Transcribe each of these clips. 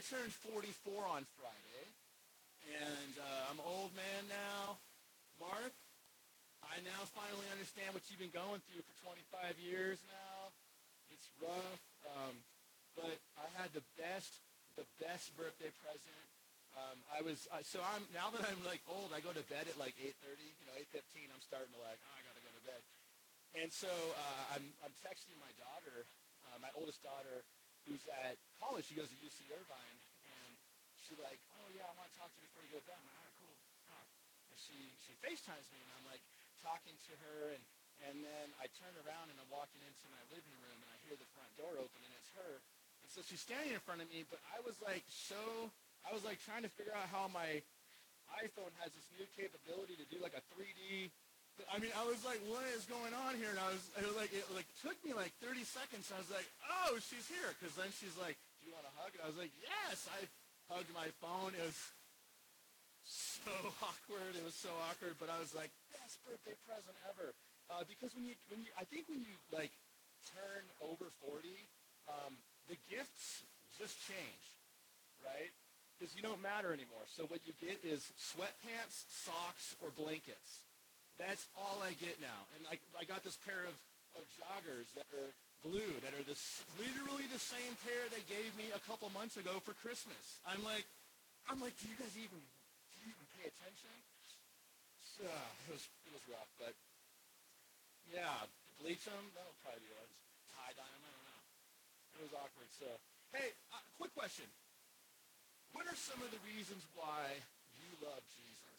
I turned 44 on Friday, and uh, I'm an old man now. Mark, I now finally understand what you've been going through for 25 years now. It's rough, um, but I had the best, the best birthday present. Um, I was uh, so I'm now that I'm like old. I go to bed at like 8:30. You know, 8:15. I'm starting to like, oh, I gotta go to bed. And so uh, I'm I'm texting my daughter, uh, my oldest daughter, who's at college. She goes to UC Irvine, and she's like, oh yeah, I want to talk to you before you go to bed. I'm like, all right, cool. And she she FaceTimes me, and I'm like talking to her, and and then I turn around and I'm walking into my living room, and I hear the front door open, and it's her. And so she's standing in front of me, but I was like so I was like trying to figure out how my iPhone has this new capability to do like a 3D. I mean, I was like, what is going on here? And I was, it was like, it like took me like 30 seconds. I was like, oh, she's here. Because then she's like, do you want a hug? And I was like, yes. I hugged my phone. It was so awkward. It was so awkward. But I was like, best birthday present ever. Uh, because when you, when you, I think when you like turn over 40, um, the gifts just change, right? because you don't matter anymore. So what you get is sweatpants, socks, or blankets. That's all I get now. And I, I got this pair of, of joggers that are blue, that are this, literally the same pair they gave me a couple months ago for Christmas. I'm like, I'm like, do you guys even, do you even pay attention? So, it was, it was rough, but yeah, bleach them, that'll probably be what tie dye them, I don't know. It was awkward. So, hey, uh, quick question. What are some of the reasons why you love Jesus?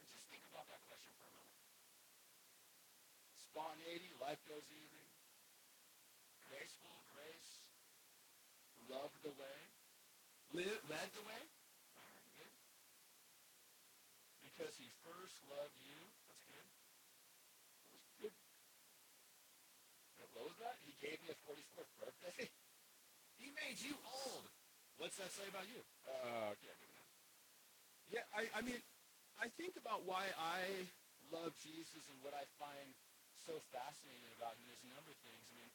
And just think about that question for a moment. Spontaneity, life goes easy. Graceful, grace. Love the way. Live, led the way. Right, good. Because he first loved you. That's good. That was good. What was that? He gave me a 44th birthday. he made you old. What's that say about you? Uh, okay. yeah, I, I mean, I think about why I love Jesus and what I find so fascinating about him. There's a number of things. I mean,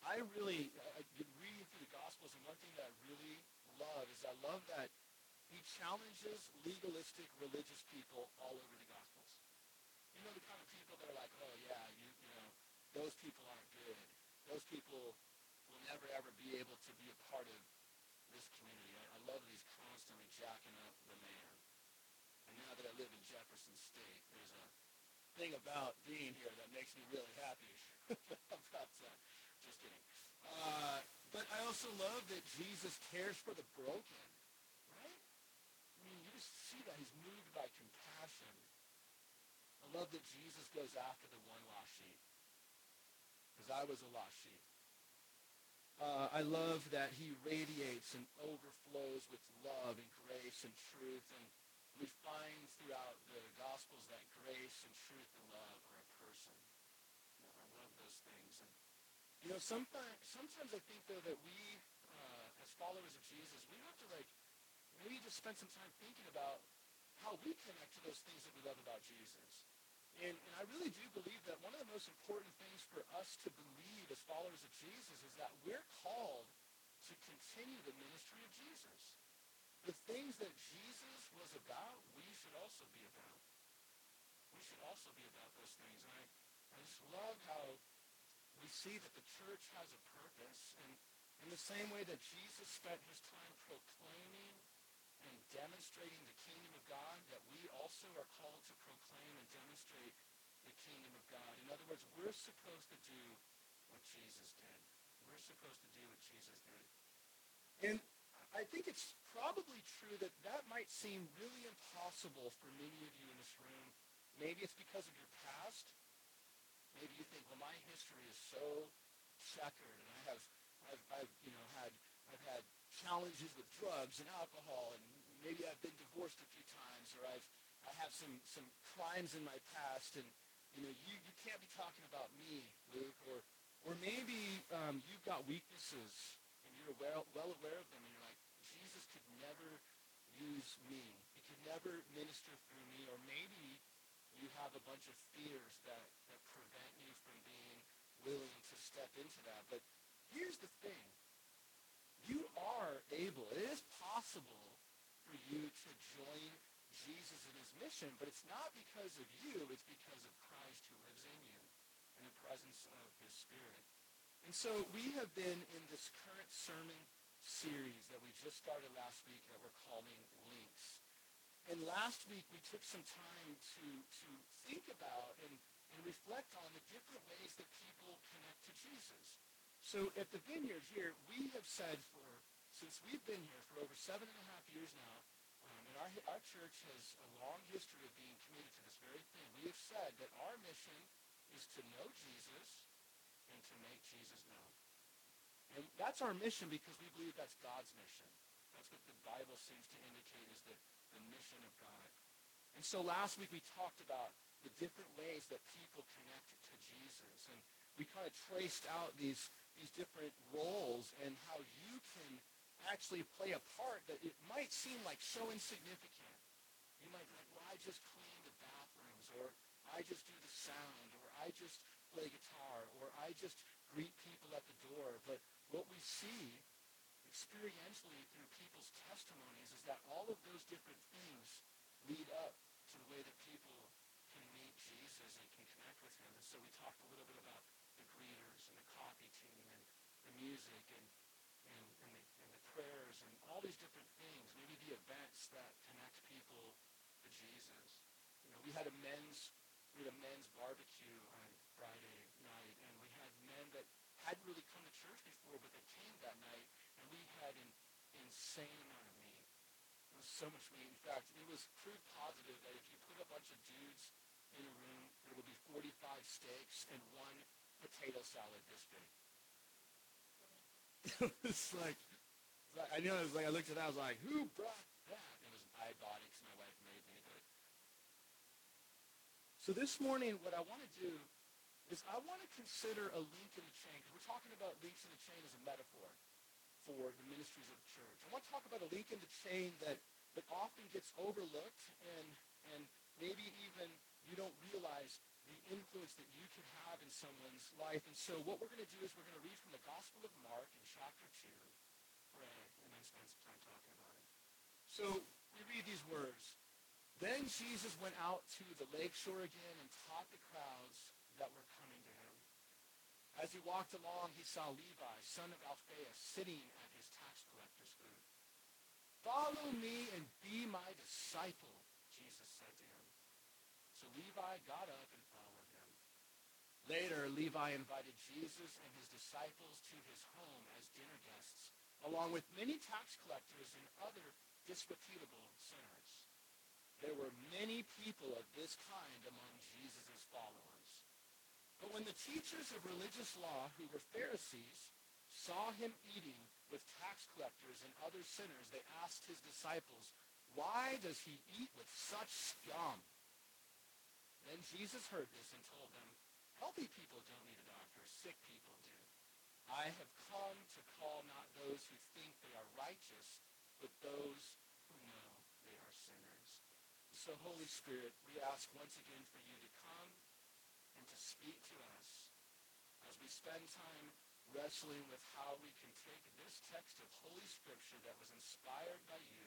I really, I, reading through the Gospels, and one thing that I really love is I love that he challenges legalistic religious people all over the Gospels. You know, the kind of people that are like, oh, yeah, you, you know, those people aren't good. Those people will never, ever be able to be a part of this community. I, I love that he's constantly jacking up the man. And now that I live in Jefferson State, thing about being here that makes me really happy. about uh, just kidding. Uh, but I also love that Jesus cares for the broken, right? I mean, you just see that he's moved by compassion. I love that Jesus goes after the one lost sheep, because I was a lost sheep. Uh, I love that he radiates and overflows with love and grace and truth. And we find throughout the Gospels that grace and truth and love are a person. You know, I love those things. And, you know, sometimes, sometimes I think, though, that we, uh, as followers of Jesus, we have to, like, maybe just spend some time thinking about how we connect to those things that we love about Jesus. And, and I really do believe that one of the most important things for us to believe as followers of Jesus is that we're called to continue the ministry of Jesus. The things that Jesus was about, we should also be about. We should also be about those things. And I, I just love how we see that the church has a purpose. And in the same way that Jesus spent his time proclaiming and demonstrating the kingdom of God, that we also are called to proclaim and demonstrate the kingdom of God. In other words, we're supposed to do what Jesus did. We're supposed to do what Jesus did. And I think it's probably true that that might seem really impossible for many of you in this room. Maybe it's because of your past. Maybe you think, well, my history is so checkered, and I have, I've, I've you know, had, I've had challenges with drugs and alcohol, and maybe I've been divorced a few times, or I've I have some some crimes in my past, and you know you, you can't be talking about me, Luke, or or maybe um, you've got weaknesses and you're well well aware of them, and you're like never use me. He can never minister through me, or maybe you have a bunch of fears that that prevent you from being willing to step into that. But here's the thing you are able. It is possible for you to join Jesus in his mission, but it's not because of you, it's because of Christ who lives in you in the presence of his Spirit. And so we have been in this current sermon series that we just started last week that we're calling Links. And last week we took some time to, to think about and, and reflect on the different ways that people connect to Jesus. So at the vineyard here, we have said for, since we've been here for over seven and a half years now, um, and our, our church has a long history of being committed to this very thing. We have said that our mission is to know Jesus and to make Jesus known. And that's our mission because we believe that's God's mission. That's what the Bible seems to indicate is the, the mission of God. And so last week we talked about the different ways that people connect to Jesus. And we kind of traced out these, these different roles and how you can actually play a part that it might seem like so insignificant. You might be like, well, I just clean the bathrooms, or I just do the sound, or I just play guitar, or I just greet people at the door. But what we see experientially through people's testimonies is that all of those different things lead up to the way that people can meet Jesus and can connect with him. And so we talked a little bit about the greeters and the coffee team and the music and, and, and, the, and the prayers and all these different things, maybe the events that connect people to Jesus. You know, we had a men's we had a men's barbecue on Friday night, and we had men that hadn't really come to church before, but they came that night, and we had an insane of meat. It was so much meat. In fact, it was proof positive that if you put a bunch of dudes in a room, there will be 45 steaks and one potato salad this big. it was like, I know it was like, I looked at that, I was like, who brought that? It was, I bought it because my wife made me, but. So this morning, what I want to do is I want to consider a link in the chain, we're talking about links in the chain as a metaphor for the ministries of the church. I want to talk about a link in the chain that, that often gets overlooked and, and maybe even you don't realize the influence that you can have in someone's life. And so what we're going to do is we're going to read from the Gospel of Mark in chapter 2, pray, and then spend some time talking about it. So we read these words. Then Jesus went out to the lakeshore again and taught the crowds that were. As he walked along, he saw Levi, son of Alphaeus, sitting at his tax collector's booth. Follow me and be my disciple, Jesus said to him. So Levi got up and followed him. Later, Levi invited Jesus and his disciples to his home as dinner guests, along with many tax collectors and other disreputable sinners. There were many people of this kind among Jesus' followers. But when the teachers of religious law, who were Pharisees, saw him eating with tax collectors and other sinners, they asked his disciples, Why does he eat with such scum? Then Jesus heard this and told them, Healthy people don't need a doctor, sick people do. I have come to call not those who think they are righteous, but those who know they are sinners. So, Holy Spirit, we ask once again for you to come and to speak to us as we spend time wrestling with how we can take this text of Holy Scripture that was inspired by you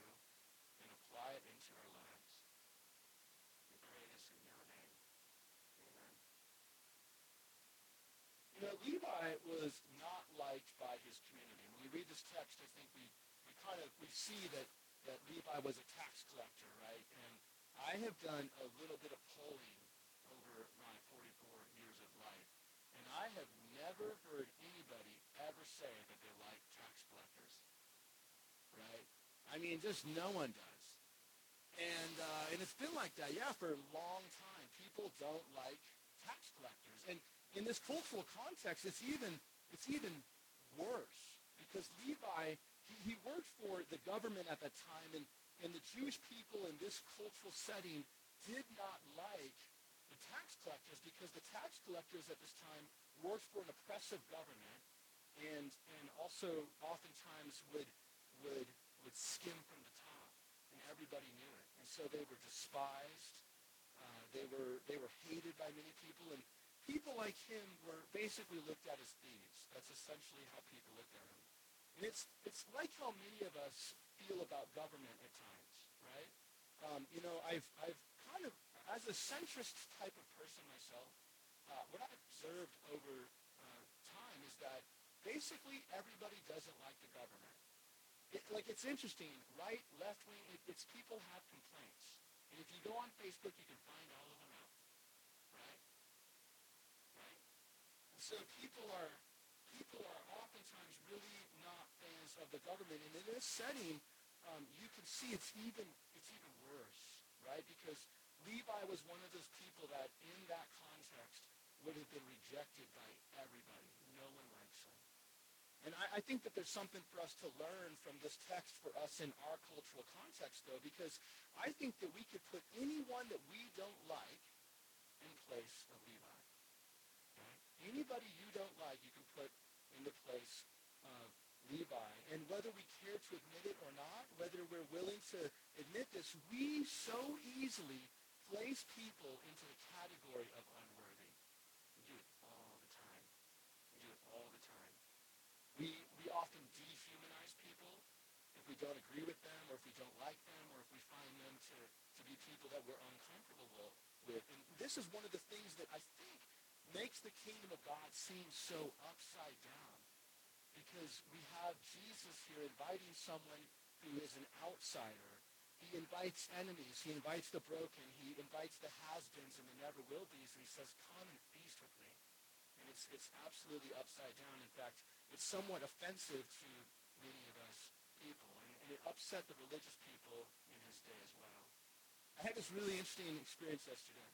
and apply it into our lives. We pray this in your name. Amen. You know, Levi was not liked by his community. When we read this text, I think we, we kind of we see that, that Levi was a tax collector, right? And I have done a little bit of polling over my 44 years of life, and I have never heard anybody ever say that they like tax collectors, right? I mean, just no one does. And, uh, and it's been like that, yeah, for a long time. People don't like tax collectors. And in this cultural context, it's even, it's even worse because Levi, he, he worked for the government at that time, and, and the Jewish people in this cultural setting did not like the tax collectors because the tax collectors at this time worked for an oppressive government and, and also oftentimes would, would, would skim from the top, and everybody knew it. And so they were despised. Uh, they, were, they were hated by many people, and people like him were basically looked at as thieves. That's essentially how people looked at him. And it's, it's like how many of us feel about government at times, right? Um, you know, I've, I've kind of, as a centrist type of person myself, uh, what I've observed over uh, time is that basically everybody doesn't like the government. It, like, it's interesting, right, left wing, it, it's people have complaints. And if you go on Facebook, you can find all of them out, right? Right? So people are, people are oftentimes really not fans of the government. And in this setting, um, you can see it's even, it's even worse, right? Because Levi was one of those people that in that context would have been rejected by everybody. No one likes him. And I, I think that there's something for us to learn from this text for us in our cultural context, though, because I think that we could put anyone that we don't like in place of Levi. Anybody you don't like, you can put in the place of Levi. And whether we care to admit it or not, whether we're willing to admit this, we so easily place people into the category of unworthy. We do it all the time. We do it all the time. We, we often dehumanize people if we don't agree with them or if we don't like them or if we find them to, to be people that we're uncomfortable with. And this is one of the things that I think makes the kingdom of God seem so upside down because we have Jesus here inviting someone who is an outsider he invites enemies. He invites the broken. He invites the has-beens and the never-will-be's. And he says, come and feast with me. And it's, it's absolutely upside down. In fact, it's somewhat offensive to many of us people. And, it upset the religious people in his day as well. I had this really interesting experience yesterday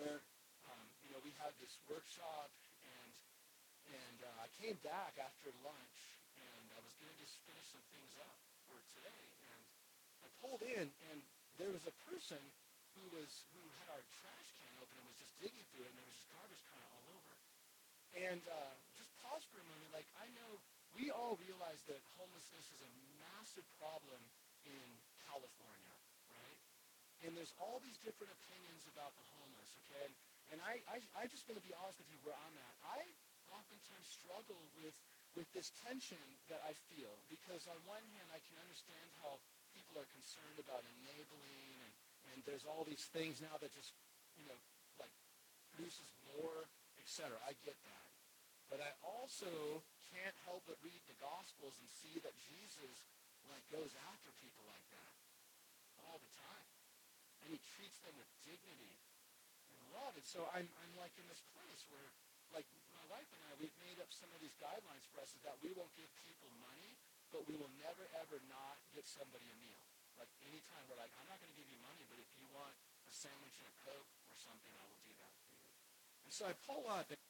where, um, you know, we had this workshop and, and uh, I came back after lunch and I was going to just finish some things up for today. And I pulled in, and there was a person who was who had our trash can open and was just digging through it, and there was just garbage kind of all over. And uh, just pause for a moment. Like I know we all realize that massive problem in California, right? And there's all these different opinions about the homeless, okay? And, I, I, I just want to be honest with you where I'm at. I oftentimes struggle with with this tension that I feel because on one hand I can understand how people are concerned about enabling, and, and there's all these things now that just, you know, like produces more, etc. I get that. But I also can't help but read the Gospels and see that Jesus like goes after people like that all the time. And he treats them with dignity and love. And so I'm, I'm like in this place where like my wife and I, we've made up some of these guidelines for us is that we won't give people money but we will never, ever not get somebody a meal. Like anytime we're like, I'm not going to give you money, but if you want a sandwich and a Coke or something, I will do that for you. And so I pull up, and,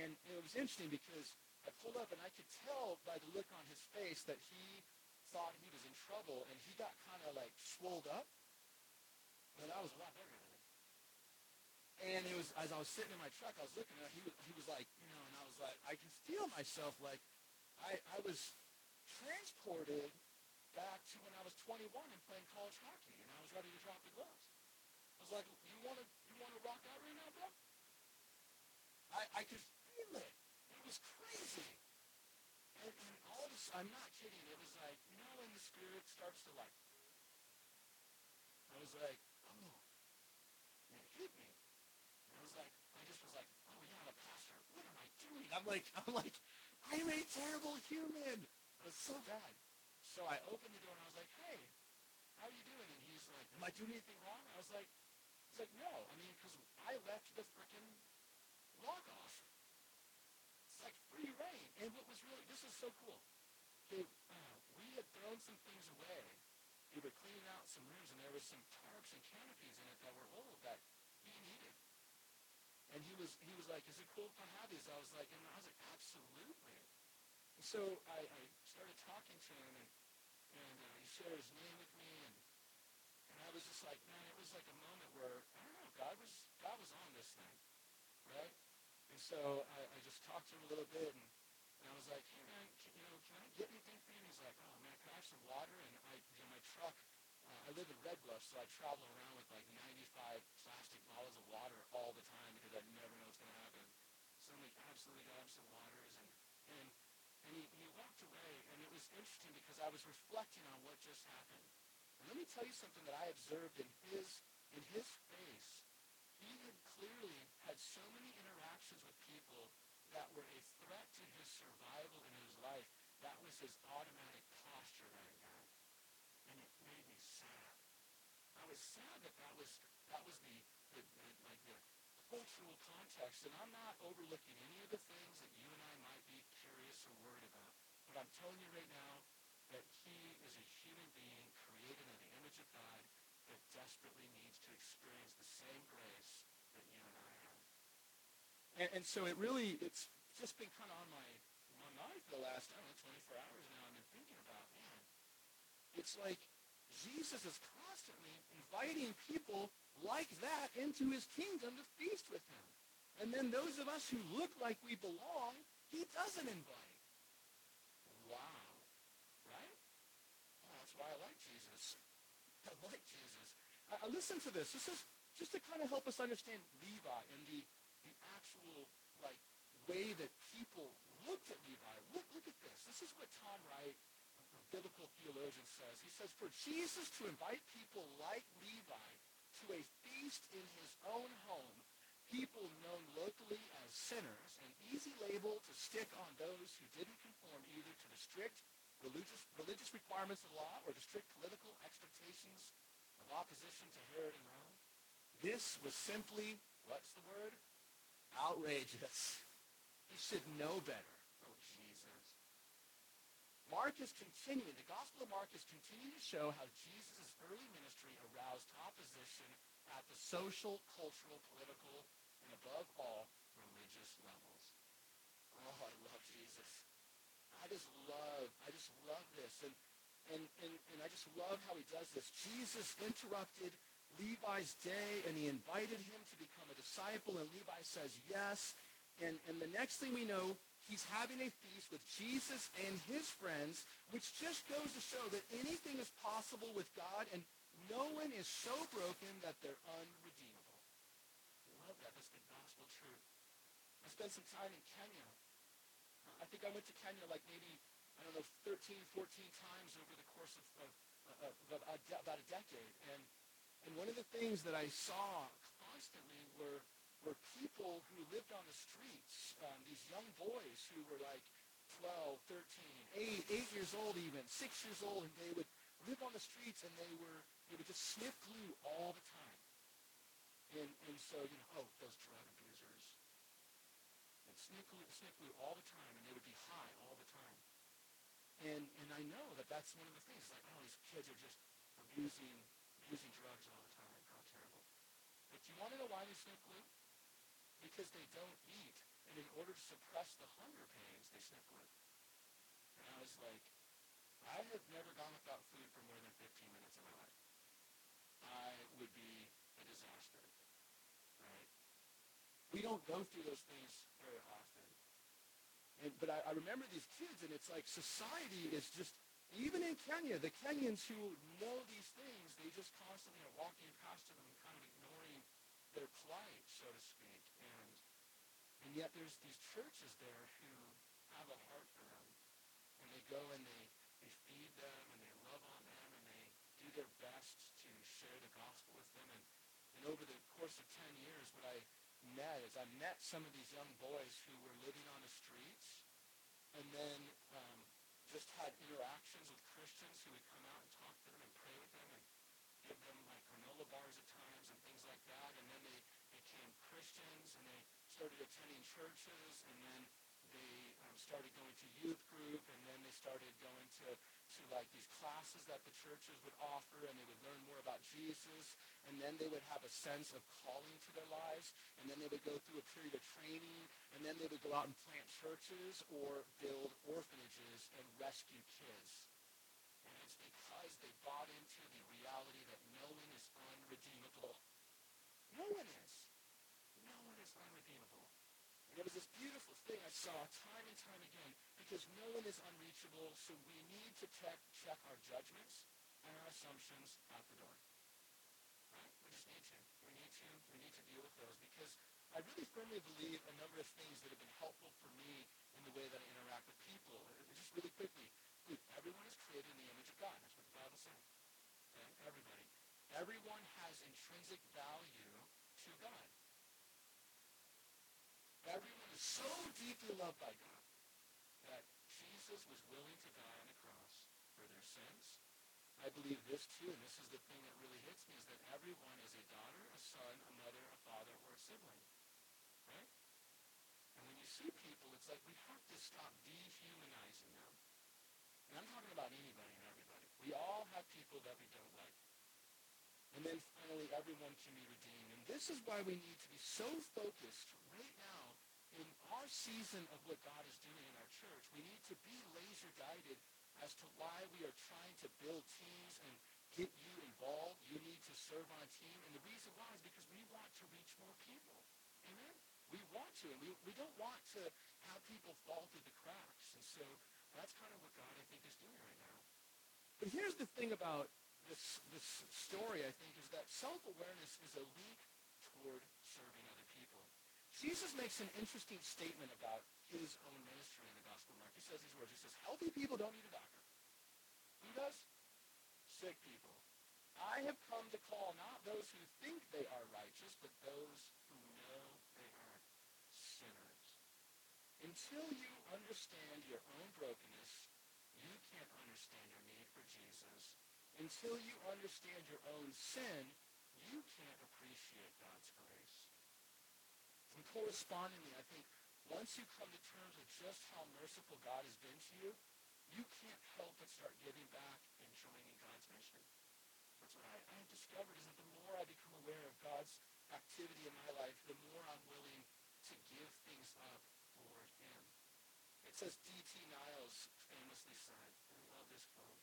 and it was interesting because I pulled up, and I could tell by the look on his face that he thought he was in trouble, and he got kind of like swolled up. But I was a lot than him. And it was as I was sitting in my truck, I was looking at him. He was, he was like, you know, and I was like, I can feel myself like I, I was transported back to when I was 21 and playing college hockey, and I was ready to drop the gloves. I was like, "You want to you want to rock out right now, bro?" I I could feel it. It was crazy. And, and all of a sudden, I'm not kidding. It was like the spirit starts to like. I was like, oh, it hit me. And I was like, I just was like, oh yeah, pastor. What am I doing? I'm like, I'm like, I'm a terrible human. It was so bad. So I opened the door and I was like, hey, how are you doing? And he's like, am I doing anything wrong? I was like, he's like, no. I mean, because I left the freaking log off. It's like free rein. And what was really, this is so cool. Okay, thrown some things away. We were cleaning out some rooms and there was some tarps and canopies in it that were old that he needed. And he was, he was like, is it cool if I have these? I was like, and I was like, absolutely. And so I, I started talking to him, and, and uh, he shared his name with me, and, and I was just like, man, it was like a moment where, I don't know, God was, God was on this thing, right? And so I, I just talked to him a little bit, and, and I was like, hey, man, you can I get anything for you? He's like, oh, man, can I have some water? And I, you know, my truck, uh, I live in Red Bluff, so I travel around with like 95 plastic bottles of water all the time because I never know what's going to happen. So I'm like, absolutely him some waters, and, and and he, he walked away, and it was interesting because I was reflecting on what just happened. And let me tell you something that I observed in his in his face. He had clearly had so many interactions with people that were a threat to his survival in his life. That was his automatic posture right now. And it made me sad. I was sad that that was that was the, the, the like the cultural context. And I'm not overlooking any of the things that you and I might be curious or worried about. But I'm telling you right now that he is a human being created in the image of God that desperately needs to experience the same grace that you and I have. And, and so it really, it's just been kind of on my, the last, I don't know, 24 hours now. I've thinking about, man, it's like Jesus is constantly inviting people like that into his kingdom to feast with him. And then those of us who look like we belong, he doesn't invite. Wow. Right? Oh, that's why I like Jesus. I like Jesus. I listen to this. This is just to kind of help us understand Levi and the, the actual like way that people looked at Levi. Look, look at this. This is what Tom Wright, a biblical theologian, says. He says, for Jesus to invite people like Levi to a feast in his own home, people known locally as sinners, an easy label to stick on those who didn't conform either to the strict religious, religious requirements of law or the strict political expectations of opposition to Herod and Rome. This was simply, what's the word? Outrageous. He should know better. Oh, Jesus. Mark is continuing, the Gospel of Mark is continuing to show how Jesus' early ministry aroused opposition at the social, cultural, political, and above all, religious levels. Oh, I love Jesus. I just love, I just love this. And, and, and, and I just love how he does this. Jesus interrupted Levi's day and he invited him to become a disciple and Levi says yes. And, and the next thing we know, he's having a feast with Jesus and his friends, which just goes to show that anything is possible with God and no one is so broken that they're unredeemable. I love that. That's the gospel truth. I spent some time in Kenya. I think I went to Kenya like maybe, I don't know, 13, 14 times over the course of, of, of, of about a decade. And, and one of the things that I saw constantly were, were people who lived on the streets, um, these young boys who were like 12, 13, 8, 8 years old even, 6 years old, and they would live on the streets and they were, they would just sniff glue all the time. And, and so, you know, oh, those drug abusers. And sniff glue, sniff glue all the time, and they would be high all the time. And, and I know that that's one of the things, like, oh, these kids are just abusing, abusing drugs all the time. How terrible. But do you want to know why they sniff glue? Because they don't eat. And in order to suppress the hunger pains, they sniff glue. And I was like, I have never gone without food for more than 15 minutes in my life. I would be a disaster, right? We don't go through those things very often. And, but I, I remember these kids, and it's like society is just, even in Kenya, the Kenyans who know these things, they just constantly are walking past them and kind of ignoring their plight, so to speak. And, yet there's these churches there who have a heart for them. And they go and they they feed them and they love on them and they do their best to share the gospel with them. And, and over the course of 10 years, what I met is I met some of these young boys who were living on the streets and then um, just had interactions with Christians who would come out and talk to them and pray with them and give them like granola bars at times and things like that. And then they became Christians and they attending churches and then they um, started going to youth group and then they started going to, to like these classes that the churches would offer and they would learn more about Jesus and then they would have a sense of calling to their lives and then they would go through a period of training and then they would go out and plant churches or build orphanages and rescue kids. And it's because they bought into the reality that no one is unredeemable. No one is. No one is unredeemable. And it was this beautiful thing I saw time and time again because no one is unreachable, so we need to check, check our judgments and our assumptions at the door. Right? We just need to. We need to. We need to deal with those because I really firmly believe a number of things that have been helpful for me in the way that I interact with people. Just really quickly, conclude, everyone is created in the image of God. That's what the Bible says. Okay? Everybody. Everyone has intrinsic value to God. Everyone is so deeply loved by God that Jesus was willing to die on the cross for their sins. I believe this too, and this is the thing that really hits me, is that everyone is a daughter, a son, a mother, a father, or a sibling. Right? And when you see people, it's like we have to stop dehumanizing them. And I'm talking about anybody and everybody. We all have people that we don't like. And then finally, everyone can be redeemed. And this is why we need to be so focused right now in our season of what God is doing in our church. We need to be laser guided as to why we are trying to build teams and get you involved. You need to serve on a team. And the reason why is because we want to reach more people. Amen? We want to. And we, we don't want to have people fall through the cracks. And so that's kind of what God, I think, is doing right now. But here's the thing about this, this story, I think, is that self-awareness is a leap toward. Jesus makes an interesting statement about his own ministry in the Gospel of Mark. He says these words. He says, healthy people don't need a doctor. Who does? Sick people. I have come to call not those who think they are righteous, but those who know they are sinners. Until you understand your own brokenness, you can't understand your need for Jesus. Until you understand your own sin, you can't appreciate God's grace. Correspondingly, I think once you come to terms with just how merciful God has been to you, you can't help but start giving back and joining God's mission. That's what I, I have discovered is that the more I become aware of God's activity in my life, the more I'm willing to give things up for him. It says D.T. Niles famously said, I love this quote,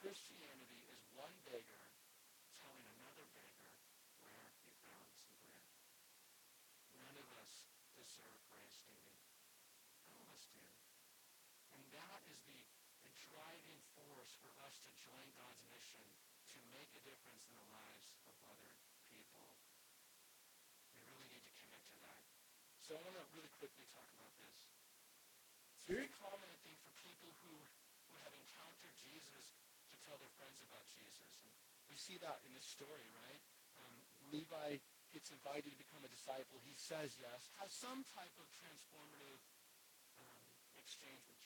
Christianity is one beggar telling another beggar where he found some bread. None of us deserve grace, do we? None of us do. And that is the, the force for us to join God's mission to make a difference in the lives of other people. We really need to commit to that. So I want to really quickly talk about this. It's very common, I think, for people who, who have encountered Jesus to tell their friends about Jesus. And we see that in this story, right? Um, Levi gets invited to become a disciple. He says yes, has some type of transformative um, exchange with.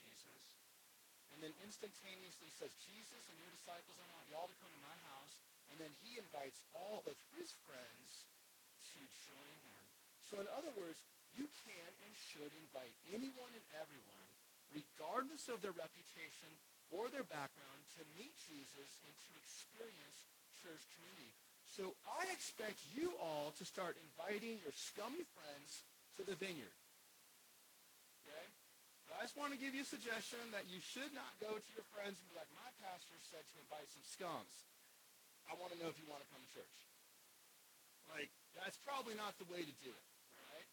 And then instantaneously says, Jesus and your disciples, I want y'all to come to my house. And then he invites all of his friends to join him. So in other words, you can and should invite anyone and everyone, regardless of their reputation or their background, to meet Jesus and to experience church community. So I expect you all to start inviting your scummy friends to the vineyard. I just want to give you a suggestion that you should not go to your friends and be like, my pastor said to invite some scums. I want to know if you want to come to church. Like, that's probably not the way to do it, right?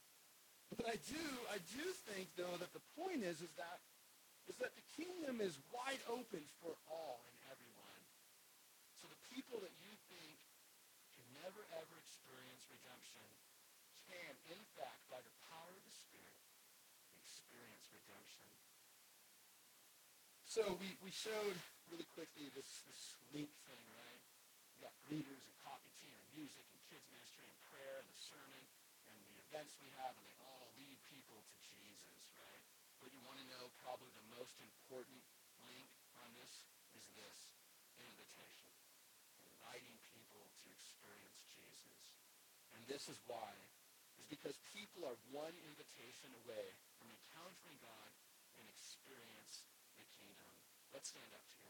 But I do, I do think, though, that the point is, is that, is that the kingdom is wide open for all and everyone. So the people that you think can never, ever experience redemption can, in fact, by the power of the Spirit, experience redemption. So we, we showed really quickly this, this link thing, right? We got greeters and coffee, tea, and music, and kids ministry, and prayer, and the sermon, and the events we have, and they all lead people to Jesus, right? But you want to know probably the most important link on this is this invitation. Inviting people to experience Jesus. And this is why. Is because people are one invitation away from encountering God and kingdom. Let's stand up.